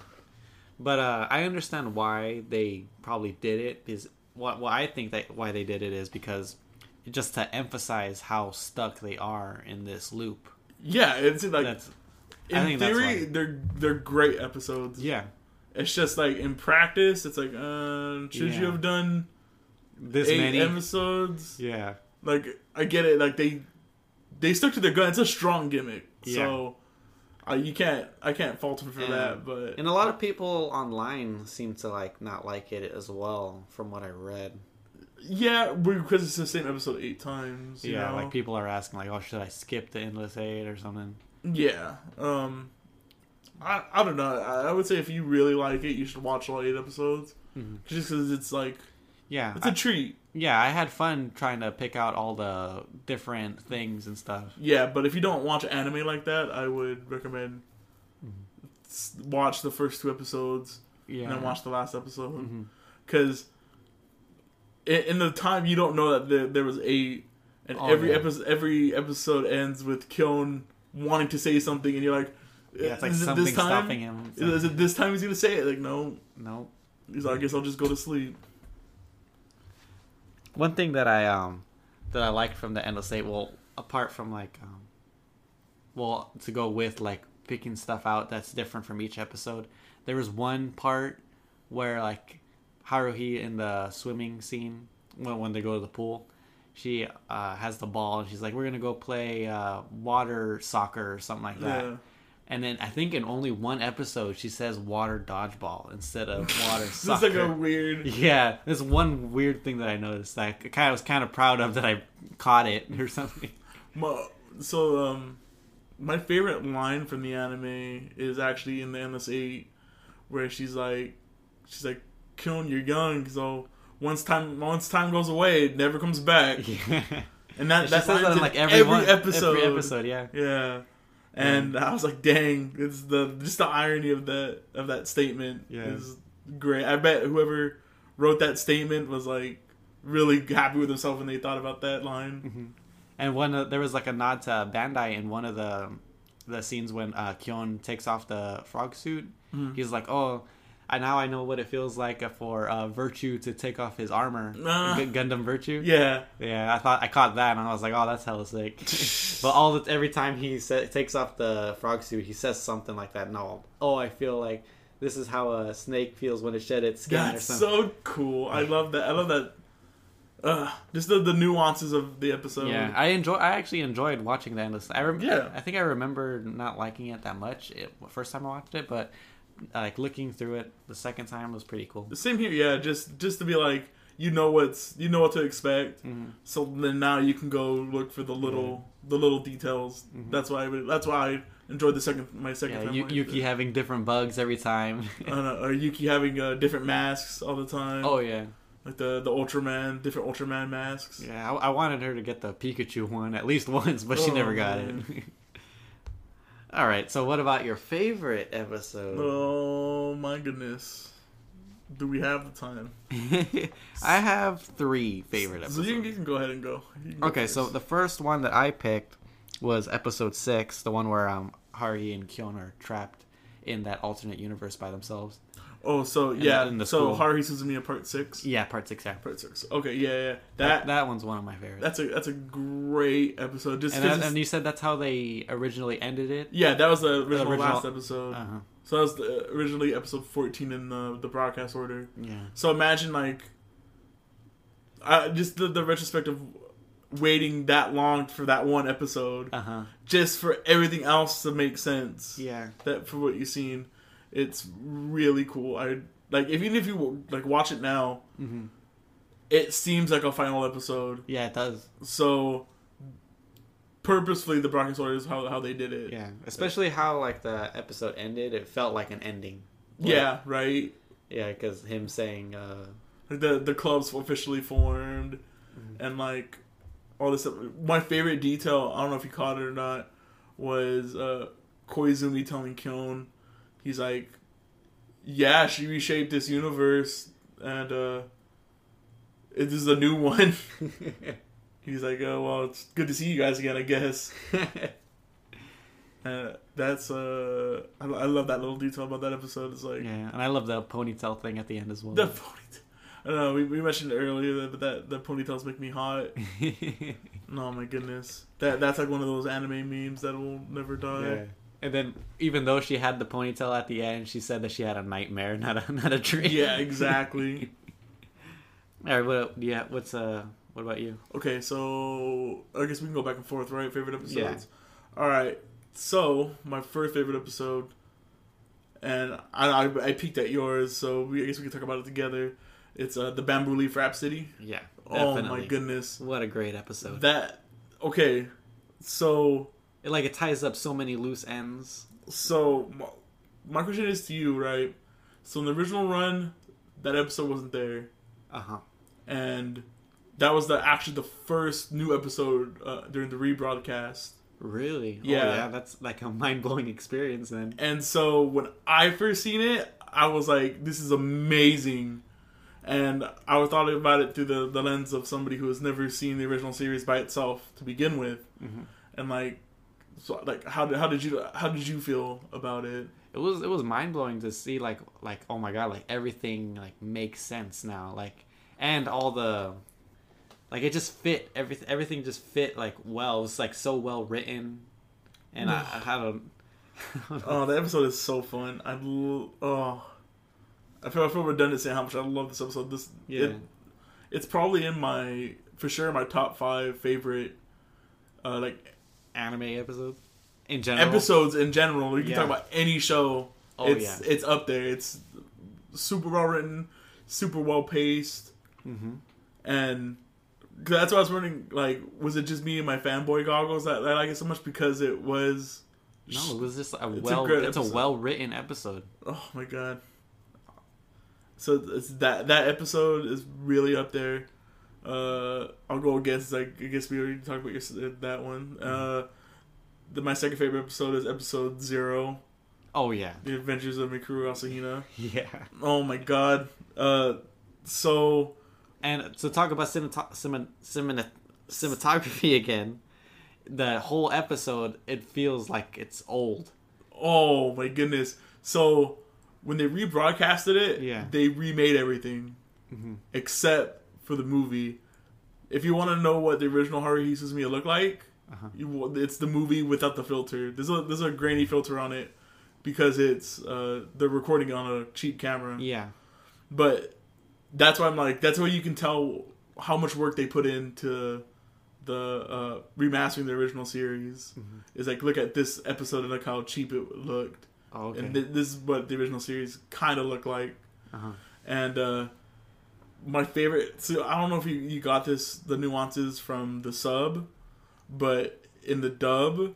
But uh, I understand why they probably did it. Is what what I think that why they did it is because just to emphasize how stuck they are in this loop. yeah, it's like that's in theory they're they're great episodes. yeah. It's just like in practice, it's like, uh, should you have done This eight many. episodes? yeah. Like I get it. Like they they stuck to their gun. It's a strong gimmick. So uh, you can't I can't fault them for And- that. But And a lot of people online seem to like not like it as well, from what I read. yeah, because it's the same episode eight times. You yeah, know? like people are asking, like, "Oh, should I skip the Endless Eight or something?" yeah. Um, I I don't know. I, I would say if you really like it, you should watch all eight episodes. Mhm. Just because it's like Yeah, it's a treat. yeah, I had fun trying to pick out all the different things and stuff. Yeah, but if you don't watch anime like that, I would recommend s- watch the first two episodes Yeah, and then watch the last episode. Mm-hmm. Because in the time you don't know that there, there was eight, and Oh, every yeah. episode every episode ends with Kyon wanting to say something, and you're like, Yeah, it's like is it something this time? stopping him. Is it this time he's gonna say it? Like, no. no. He's like, I guess I'll just go to sleep. One thing that I um that I liked from the Endless Eight, well, apart from like um, well, to go with like picking stuff out that's different from each episode, there was one part where like Haruhi in the swimming scene when when they go to the pool, she uh, has the ball and she's like, "We're gonna go play uh, water soccer or something like that." Yeah. And then I think in only one episode she says water dodgeball instead of water soccer. This is like a weird. Yeah, there's one weird thing that I noticed that I kind of was kind of proud of that I caught it or something. My, so um, my favorite line from the anime is actually in the Endless Eight, where she's like, she's like, Kyon, you're young, so once time once time goes away, it never comes back. yeah. And that She that says that in in like every, every one- episode. Every episode, yeah. Yeah. And I was like, dang, it's the just the irony of that of that statement Yeah. is great. I bet whoever wrote that statement was like really happy with himself when they thought about that line. And one of, there was like a nod to Bandai in one of the the scenes when uh, Kyon takes off the frog suit. Mhm. He's like, "Oh, I now I know what it feels like for uh, Virtue to take off his armor, Ah. Gu- Gundam Virtue." Yeah. Yeah, I thought I caught that, and I was like, "Oh, that's hella sick." but all the every time he sa- takes off the frog suit, he says something like that. No, oh, I feel like this is how a snake feels when it shed its skin or That's so cool. I love that. I love that. Uh, just the, the nuances of the episode. yeah, I enjoy. I actually enjoyed watching that. Endless. I rem- Yeah. I think I remember not liking it that much it, first time I watched it, but like looking through it the second time was pretty cool. The same here. Yeah, just just to be like, you know what's you know what to expect. Mhm. So then now you can go look for the little the little details. Mhm. That's why I, would- that's why I enjoyed the second my second Yeah, time. Watching Yuki it. having different bugs every time. uh, or Yuki having uh, different masks all the time. oh yeah, like the the Ultraman, different Ultraman masks. yeah. I, I wanted her to get the Pikachu one at least once, but she Oh, never got man. it. All right. So, what about your favorite episode? Oh my goodness. Do we have the time? I have three favorite So episodes. you can, you can go ahead and go. Go Okay, so the first one that I picked was episode six, the one where um Hari and Kyon are trapped in that alternate universe by themselves. Oh, so in yeah, the- in the so school. Haruhi Suzumiya part six. Yeah, part six. Yeah, Part six. Okay, yeah, yeah. that That, that one's one of my favorites. that's a that's a great episode. Just and that, and you said that's how they originally ended it. yeah, that was the original, original- last episode. Uh huh. So that was the, originally episode fourteen in the the broadcast order. Yeah. So imagine like, uh, just the the retrospective waiting that long for that one episode Uh huh. just for everything else to make sense. Yeah. That for what you've seen, it's really cool. I like even if you like watch it now, hmm it seems like a final episode. Yeah, it does. So purposefully, the order is how how they did it. Yeah, especially how like the episode ended. It felt like an ending. Yeah, right. Yeah, because him saying, uh, the the club's officially formed, Mhm. and like all this. Stuff. My favorite detail, I don't know if you caught it or not, was uh, Koizumi telling Kyon, he's like, "Yeah, she reshaped this universe, and uh, it is a new one." he's like, "Oh well, it's good to see you guys again, I guess." Uh, that's uh, I, I love that little detail about that episode. It's like yeah, and I love the ponytail thing at the end as well. the ponytail. I don't know. We, we mentioned it earlier, but that the ponytails make me hot. Oh my goodness, that that's like one of those anime memes that will never die. yeah. And then, even though she had the ponytail at the end, she said that she had a nightmare, not a not a dream. Yeah, exactly. All right, what? Yeah, what's uh? What about you? okay, so I guess we can go back and forth, right? Favorite episodes. Yeah. All right. So my first favorite episode, and I I, I peeked at yours, so we I guess we can talk about it together. It's uh, the Bamboo Leaf Rhapsody. Yeah. Oh my goodness, What a great episode. that. Okay, so it, like it ties up so many loose ends. So my, my question is to you, right? So in the original run, that episode wasn't there, Uh huh. and that was the actually the first new episode uh, during the rebroadcast. Really? Oh, Yeah. yeah. That's like a mind blowing experience. Then. And so when I first seen it, I was like, "This is amazing," and I thought about it through the, the lens of somebody who has never seen the original series by itself to begin with, Mhm. and like, so like, how did how did you how did you feel about it? It was it was mind blowing to see like like oh my god like everything like makes sense now like and all the like it just fit everything everything just fit like well it was like so well written and I, I don't Oh, the episode is so fun. I oh, I feel I feel redundant saying how much I love this episode. This yeah it, it's probably in my for sure my top five favorite uh like anime episodes in general episodes in general. You can Yeah. talk about any show. oh it's yeah it's up there. It's super well written, super well paced, hmm and that's why I was wondering. Like, was it just me and my fanboy goggles that, that I like it so much because it was? no it was just a well it's a episode. well written episode Oh my god. So it's that that episode is really up there. Uh, I'll go against like I guess we already talked about your, that one. Uh, the, my second favorite episode is episode zero, oh yeah The Adventures of Mikuru Asahina. yeah Oh my god. Uh, so and to talk about cinemat- cinemat- cinemat- cinematography again the whole episode it feels like it's old. Oh my goodness! So when they rebroadcasted it, Yeah. they remade everything Mhm. except for the movie. If you want to know what the original Haruhi Suzumiya looked like, Uh-huh. you, it's the movie without the filter. There's a there's a grainy filter on it because it's uh, they're recording on a cheap camera. Yeah. But that's why I'm like that's where you can tell how much work they put into the uh, remastering the original series. Mm-hmm. Is like look at this episode and look how cheap it looked, Oh, okay. and th- this is what the original series kind of looked like. uh-huh. And uh, my favorite, so I don't know if you, you got this the nuances from the sub, but in the dub,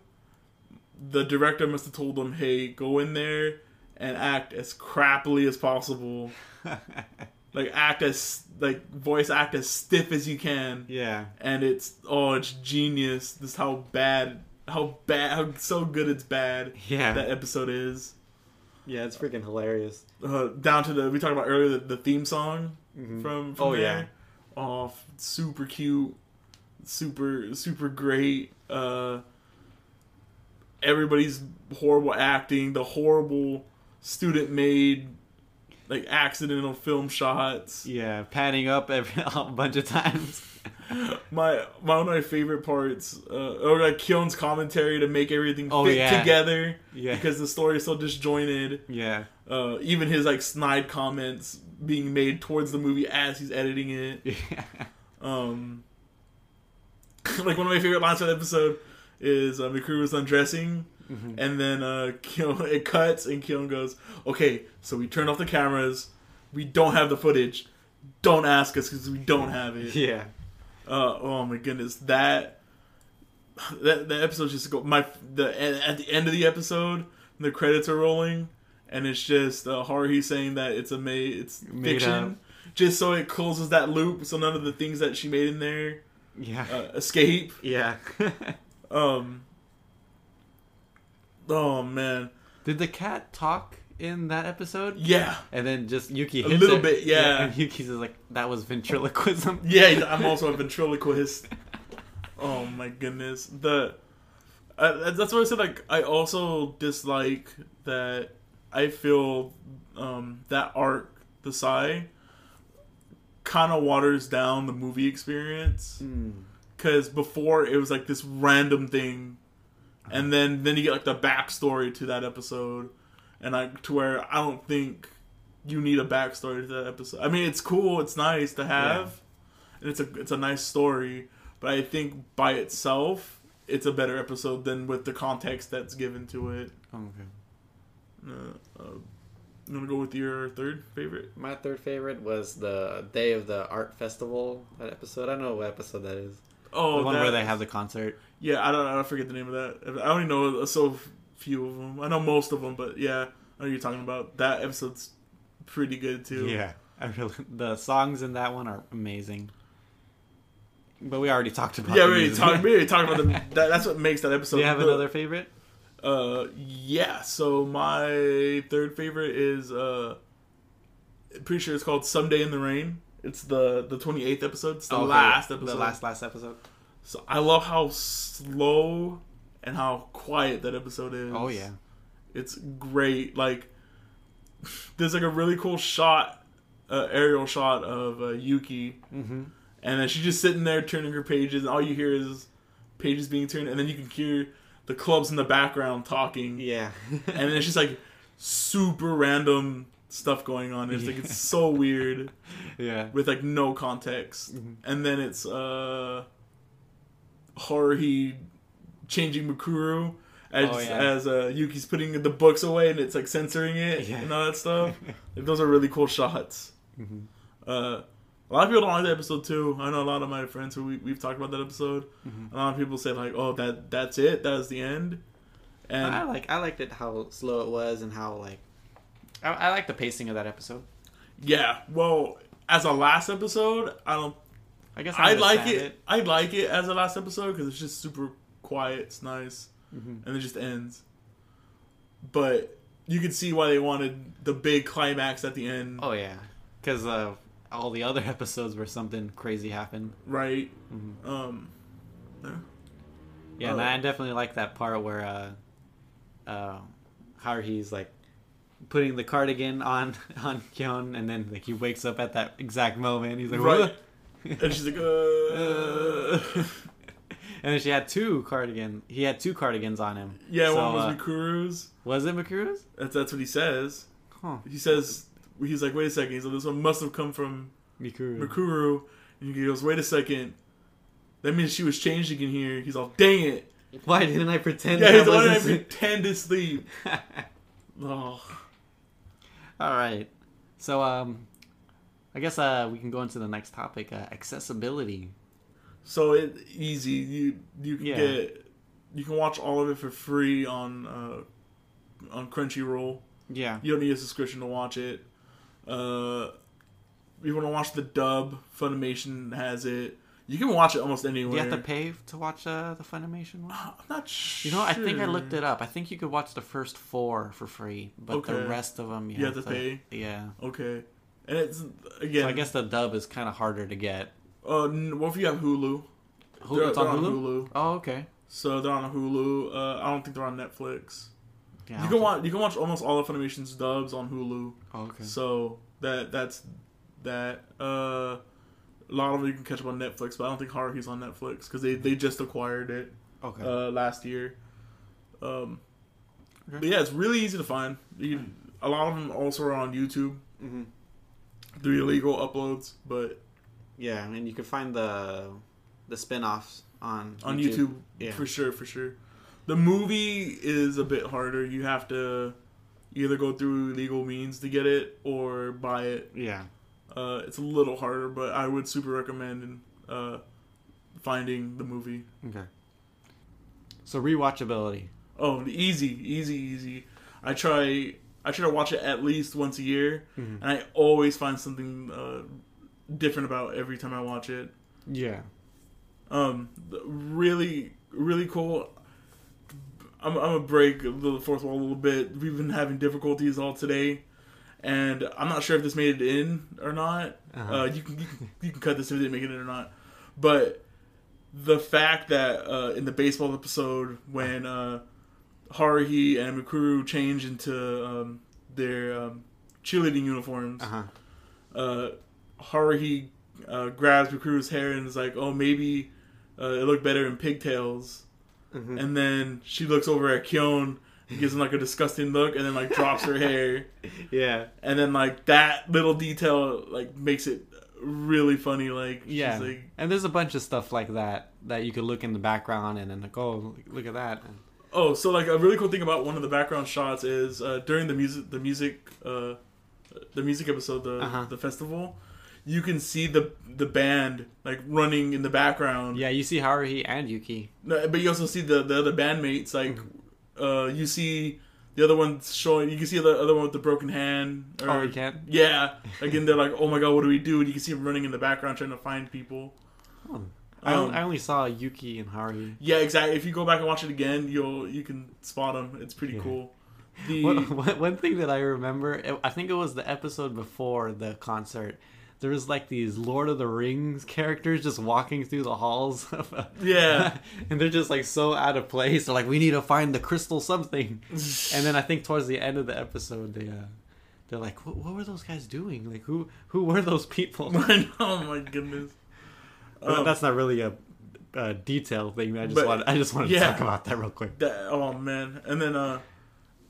the director must have told them, "Hey, go in there and act as crappily as possible." like act as like voice act as stiff as you can yeah. and it's oh it's genius this is how bad how bad how so good it's bad Yeah. that episode is yeah, it's freaking hilarious. uh, down to the we talked about earlier the, the theme song Mhm. from, from Oh, there. yeah. oh super cute super super great uh everybody's horrible acting the horrible student made like accidental film shots Yeah, panning up every a bunch of times. my my one of my favorite parts, uh, or like Kyon's commentary to make everything Oh, fit yeah. together Yeah. because the story is so disjointed. yeah. Uh, even his like snide comments being made towards the movie as he's editing it. Yeah. Um, like one of my favorite lines of the episode is uh, Mikuru is undressing. Mm-hmm. And then uh, it cuts, and Kyon goes, "Okay, so we turned off the cameras. We don't have the footage. Don't ask us because we don't have it." Yeah. Uh, oh my goodness, that that the episode just go my the at the end of the episode, the credits are rolling, and it's just uh, Haruhi saying that it's a made it's Made fiction, up. just so it closes that loop, so none of the things that she made in there Yeah. uh, escape. yeah. Um. Oh man, Did the cat talk in that episode? yeah, And then just Yuki A little it. bit, yeah. And Yuki's just like, that was ventriloquism. yeah. I'm also a ventriloquist. Oh my goodness, the uh, that's what I said. Like, I also dislike that. I feel um, that arc, the Sigh, kind of waters down the movie experience. Mm. Because before it was like this random thing, and then then you get like the backstory to that episode, and like to where I don't think you need a backstory to that episode. I mean, it's cool, it's nice to have, and it's a it's a nice story, but I think by itself it's a better episode than with the context that's given to it. Okay. Uh, uh, you want to go with your third favorite? My third favorite was the day of the art festival. That episode. I don't know what episode that is. Oh, the one where that- they have the concert. Yeah, I don't. I forget the name of that. I only know so few of them. I know most of them, but yeah, I know you're talking about. That episode's pretty good too. Yeah, I really. The songs in that one are amazing. But we already talked about. yeah. We already talked. We already talked about them. That, that's what makes that episode. Do you have the- another favorite? Uh, yeah. So my third favorite is uh, pretty sure it's called "Someday in the Rain." It's the the 28th episode. It's the Oh, okay, last episode. The last last episode. So I love how slow and how quiet that episode is. Oh yeah. It's great. Like there's like a really cool shot, uh, aerial shot of uh, Yuki, Mm-hmm. and then she's just sitting there turning her pages, and all you hear is pages being turned, and then you can hear the clubs in the background talking, Yeah. and then it's just like super random stuff going on. It's like it's so weird yeah. with like no context, Mhm. and then it's uh Haruhi changing Makuru As, Oh, yeah. as uh, Yuki's putting the books away and it's like censoring it Yeah. and all that stuff. Like, those are really cool shots. Mhm. Uh, a lot of people don't like that episode too. I know a lot of my friends who we, we've talked about that episode. Mhm. A lot of people say like, "Oh, that that's it. That was the end." And I like I liked it how slow it was and how like I, I like the pacing of that episode. yeah, well, as a last episode, I don't. I guess I I like understand it. I like it as a last episode because it's just super quiet. It's nice, Mhm. and it just ends. But you can see why they wanted the big climax at the end, Oh yeah, because uh, all the other episodes where something crazy happened. right? Mhm. Um, yeah. Yeah, Uh, and I definitely like that part where uh, uh, Haruhi's like putting the cardigan on on Kyon, and then like he wakes up at that exact moment. He's like, Right. And she's like, uh, and then she had two cardigan. He had two cardigans on him. yeah, So, one was uh, Mikuru's. Was it Makuru's? That's that's what he says. Huh. He says he's like, wait a second. He's like, this one must have come from Mikuru. Mikuru. And he goes, wait a second. That means she was changing in here. He's all, dang it. Why didn't I pretend? Yeah, that he's wasn't- that pretend to sleep. Oh. All right. So um, I guess uh we can go into the next topic. Uh, accessibility. So it easy. You you can Yeah. get you can watch all of it for free on uh, on Crunchyroll. Yeah. You don't need a subscription to watch it. Uh, you want to watch the dub, Funimation has it. You can watch it almost Do anywhere. you have to pay to watch uh, the Funimation one? I'm not sure. You know, I think I looked it up. I think you could watch the first four for free, but the rest of them you, You have to pay? Yeah. Okay, and it's again. So I guess the dub is kind of harder to get. Uh, n- what if you have Hulu? Who, They're- it's on they're Hulu? Hulu. Oh, okay. So they're on Hulu. Uh, I don't think they're on Netflix. Yeah, you can watch. You can watch almost all of Funimation's dubs on Hulu. Oh, okay. So that that's that. Uh, a lot of it you can catch up on Netflix, but I don't think Haruhi's on Netflix because they, they just acquired it Okay. uh, last year. Um, Okay. but yeah, it's really easy to find. You, a lot of them also are on YouTube hmm through illegal uploads, but Yeah, and you can find the the spin-offs on on YouTube, Yeah. for sure, for sure. The movie is a bit harder. You have to either go through legal means to get it or buy it. Yeah. Uh, it's a little harder, but I would super recommend uh, finding the movie. Okay. So rewatchability. Oh, easy, easy, easy. I try. I try to watch it at least once a year, Mhm. and I always find something uh, different about every time I watch it. Yeah. Um, really, really cool. I'm, I'm gonna break the fourth wall a little bit. We've been having difficulties all today, and I'm not sure if this made it in or not. Uh-huh. Uh, you can you can, you can cut this if it didn't make it in or not. But the fact that uh, in the baseball episode when uh, Haruhi and Mikuru change into um, their um, cheerleading uniforms, Uh-huh. uh, Haruhi uh, grabs Mikuru's hair and is like, "Oh, maybe uh, it looked better in pigtails." Mhm. And then she looks over at Kyon and gives him like a disgusting look, and then like drops her hair, Yeah. and then like that little detail like makes it really funny. Like, she's Yeah. like, And there's a bunch of stuff like that that you could look in the background and then like, oh, look at that. And, Oh, so like a really cool thing about one of the background shots is uh, during the music, the music, uh, the music episode, the Uh-huh. the festival, you can see the the band like running in the background. yeah, you see Haruhi and Yuki. No, but you also see the the other bandmates. Like, Mm-hmm. uh, you see the other one showing. You can see the other one with the broken hand. Or, Oh, you can? Yeah. Again, they're like, "Oh my god, what do we do?" And you can see him running in the background trying to find people. Oh. I, Um, I only saw Yuki and Haruhi. Yeah, exactly. If you go back and watch it again, you'll you can spot them. It's pretty Yeah. cool. The One, one- one thing that I remember, I think it was the episode before the concert. There was like these Lord of the Rings characters just walking through the halls. Of, Yeah. and they're just like so out of place. They're like, we need to find the crystal something. And then I think towards the end of the episode, they uh, they're like, what, what were those guys doing? Like, who who were those people? Oh my goodness. Um, That's not really a, a detail thing. I just But- want I just wanted yeah. to talk about that real quick. That, oh man, and then uh,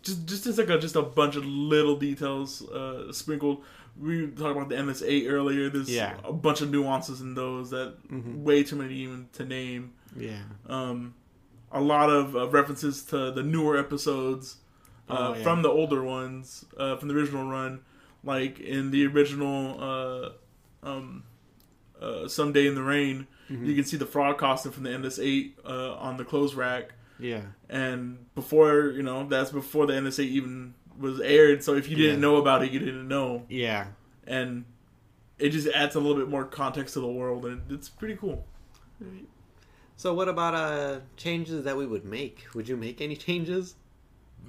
just just like a, just a bunch of little details uh, sprinkled. We talked about the Endless Eight earlier. There's Yeah. a bunch of nuances in those that Mhm. way too many even to name. Yeah. Um, a lot of uh, references to the newer episodes uh, Oh, yeah. from the older ones uh, from the original run, like in the original uh, um, uh, "Someday in the Rain." Mhm. You can see the frog costume from the Endless Eight uh, on the clothes rack Yeah. and before you know that's before the Endless Eight even was aired. So if you didn't Yeah. know about it, you didn't know, Yeah. and it just adds a little bit more context to the world, and it's pretty cool. So what about uh changes that we would make? Would you make any changes?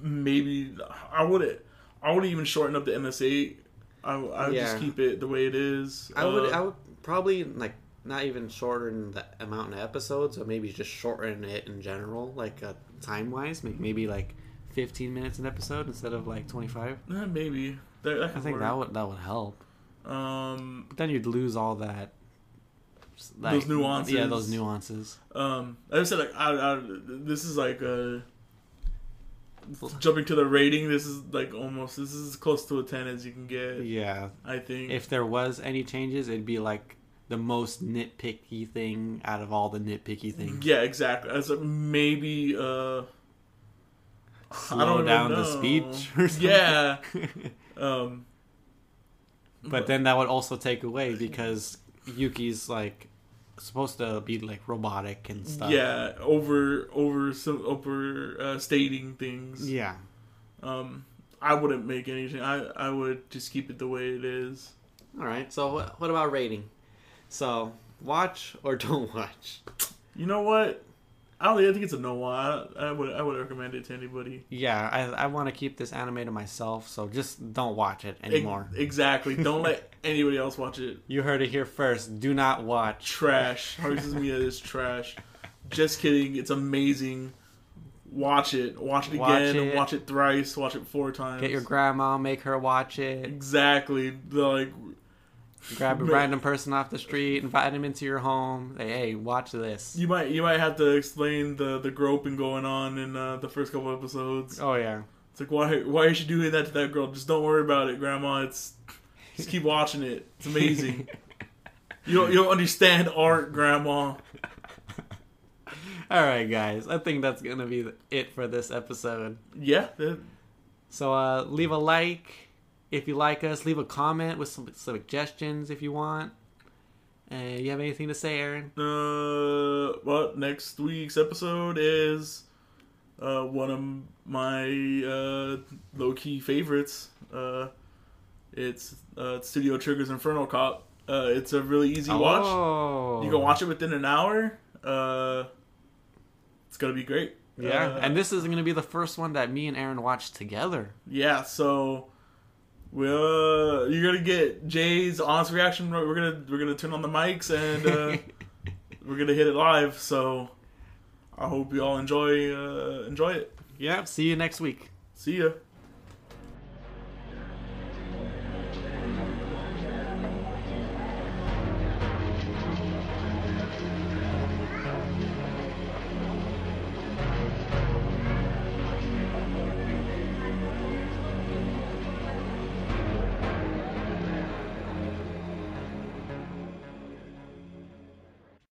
Maybe I would I would even shorten up the Endless Eight. I I would Yeah. just keep it the way it is. I would Uh, I would probably like not even shorten the amount of episodes, or maybe just shorten it in general, like uh, time wise, make maybe like fifteen minutes an episode instead of like twenty five. Eh, maybe. That, that I think work. that would that would help. Um, But then you'd lose all that. Those nuances. Yeah, those nuances. um, I just said like I, I, this is like uh jumping to the rating. This is like almost this is as close to a ten as you can get. Yeah. I think. If there was any changes, it'd be like the most nitpicky thing out of all the nitpicky things. yeah, exactly. As a, maybe uh, Slow down the speech. Or something. Yeah. Um, But then that would also take away because Yuki's like supposed to be like robotic and stuff. yeah, over over some over uh, stating things. Yeah. Um, I wouldn't make anything. I I would just keep it the way it is. All right. So what, what about rating? So watch or don't watch. You know what? I don't. think- I think it's a no. I, I would. I would recommend it to anybody. Yeah, I I want to keep this anime to myself, so just don't watch it anymore. Ex- exactly. Don't let anybody else watch it. You heard it here first. Do not watch. Trash. Haruhi Suzumiya is trash. Just kidding. It's amazing. Watch it. Watch it Watch again. it. Watch it thrice. Watch it four times. Get your grandma, make her watch it. exactly. Like. Grab a random person off the street, invite them into your home. Say, hey, watch this. You might. You might have to explain the the groping going on in uh, the first couple episodes. Oh yeah. It's like why why is she doing that to that girl? Just don't worry about it, Grandma. It's just keep watching it. It's amazing. you don't you don't understand art, Grandma. All right, guys. I think that's gonna be it for this episode. Yeah, So uh, leave a like if you like us. Leave a comment with some suggestions if you want. Uh, you have anything to say, Aaron? Uh, well, next week's episode is uh one of my uh low key favorites. Uh, it's uh Studio Trigger's Inferno Cop. Uh, it's a really easy watch. Oh. You can watch it within an hour. Uh, it's gonna be great. Yeah, Uh, and this is going to be the first one that me and Aaron watched together. Yeah, so we'll uh, you're gonna get Jay's honest reaction. We're gonna we're gonna turn on the mics and uh, we're gonna hit it live. So I hope you all enjoy uh, enjoy it. yeah, see you next week. See ya.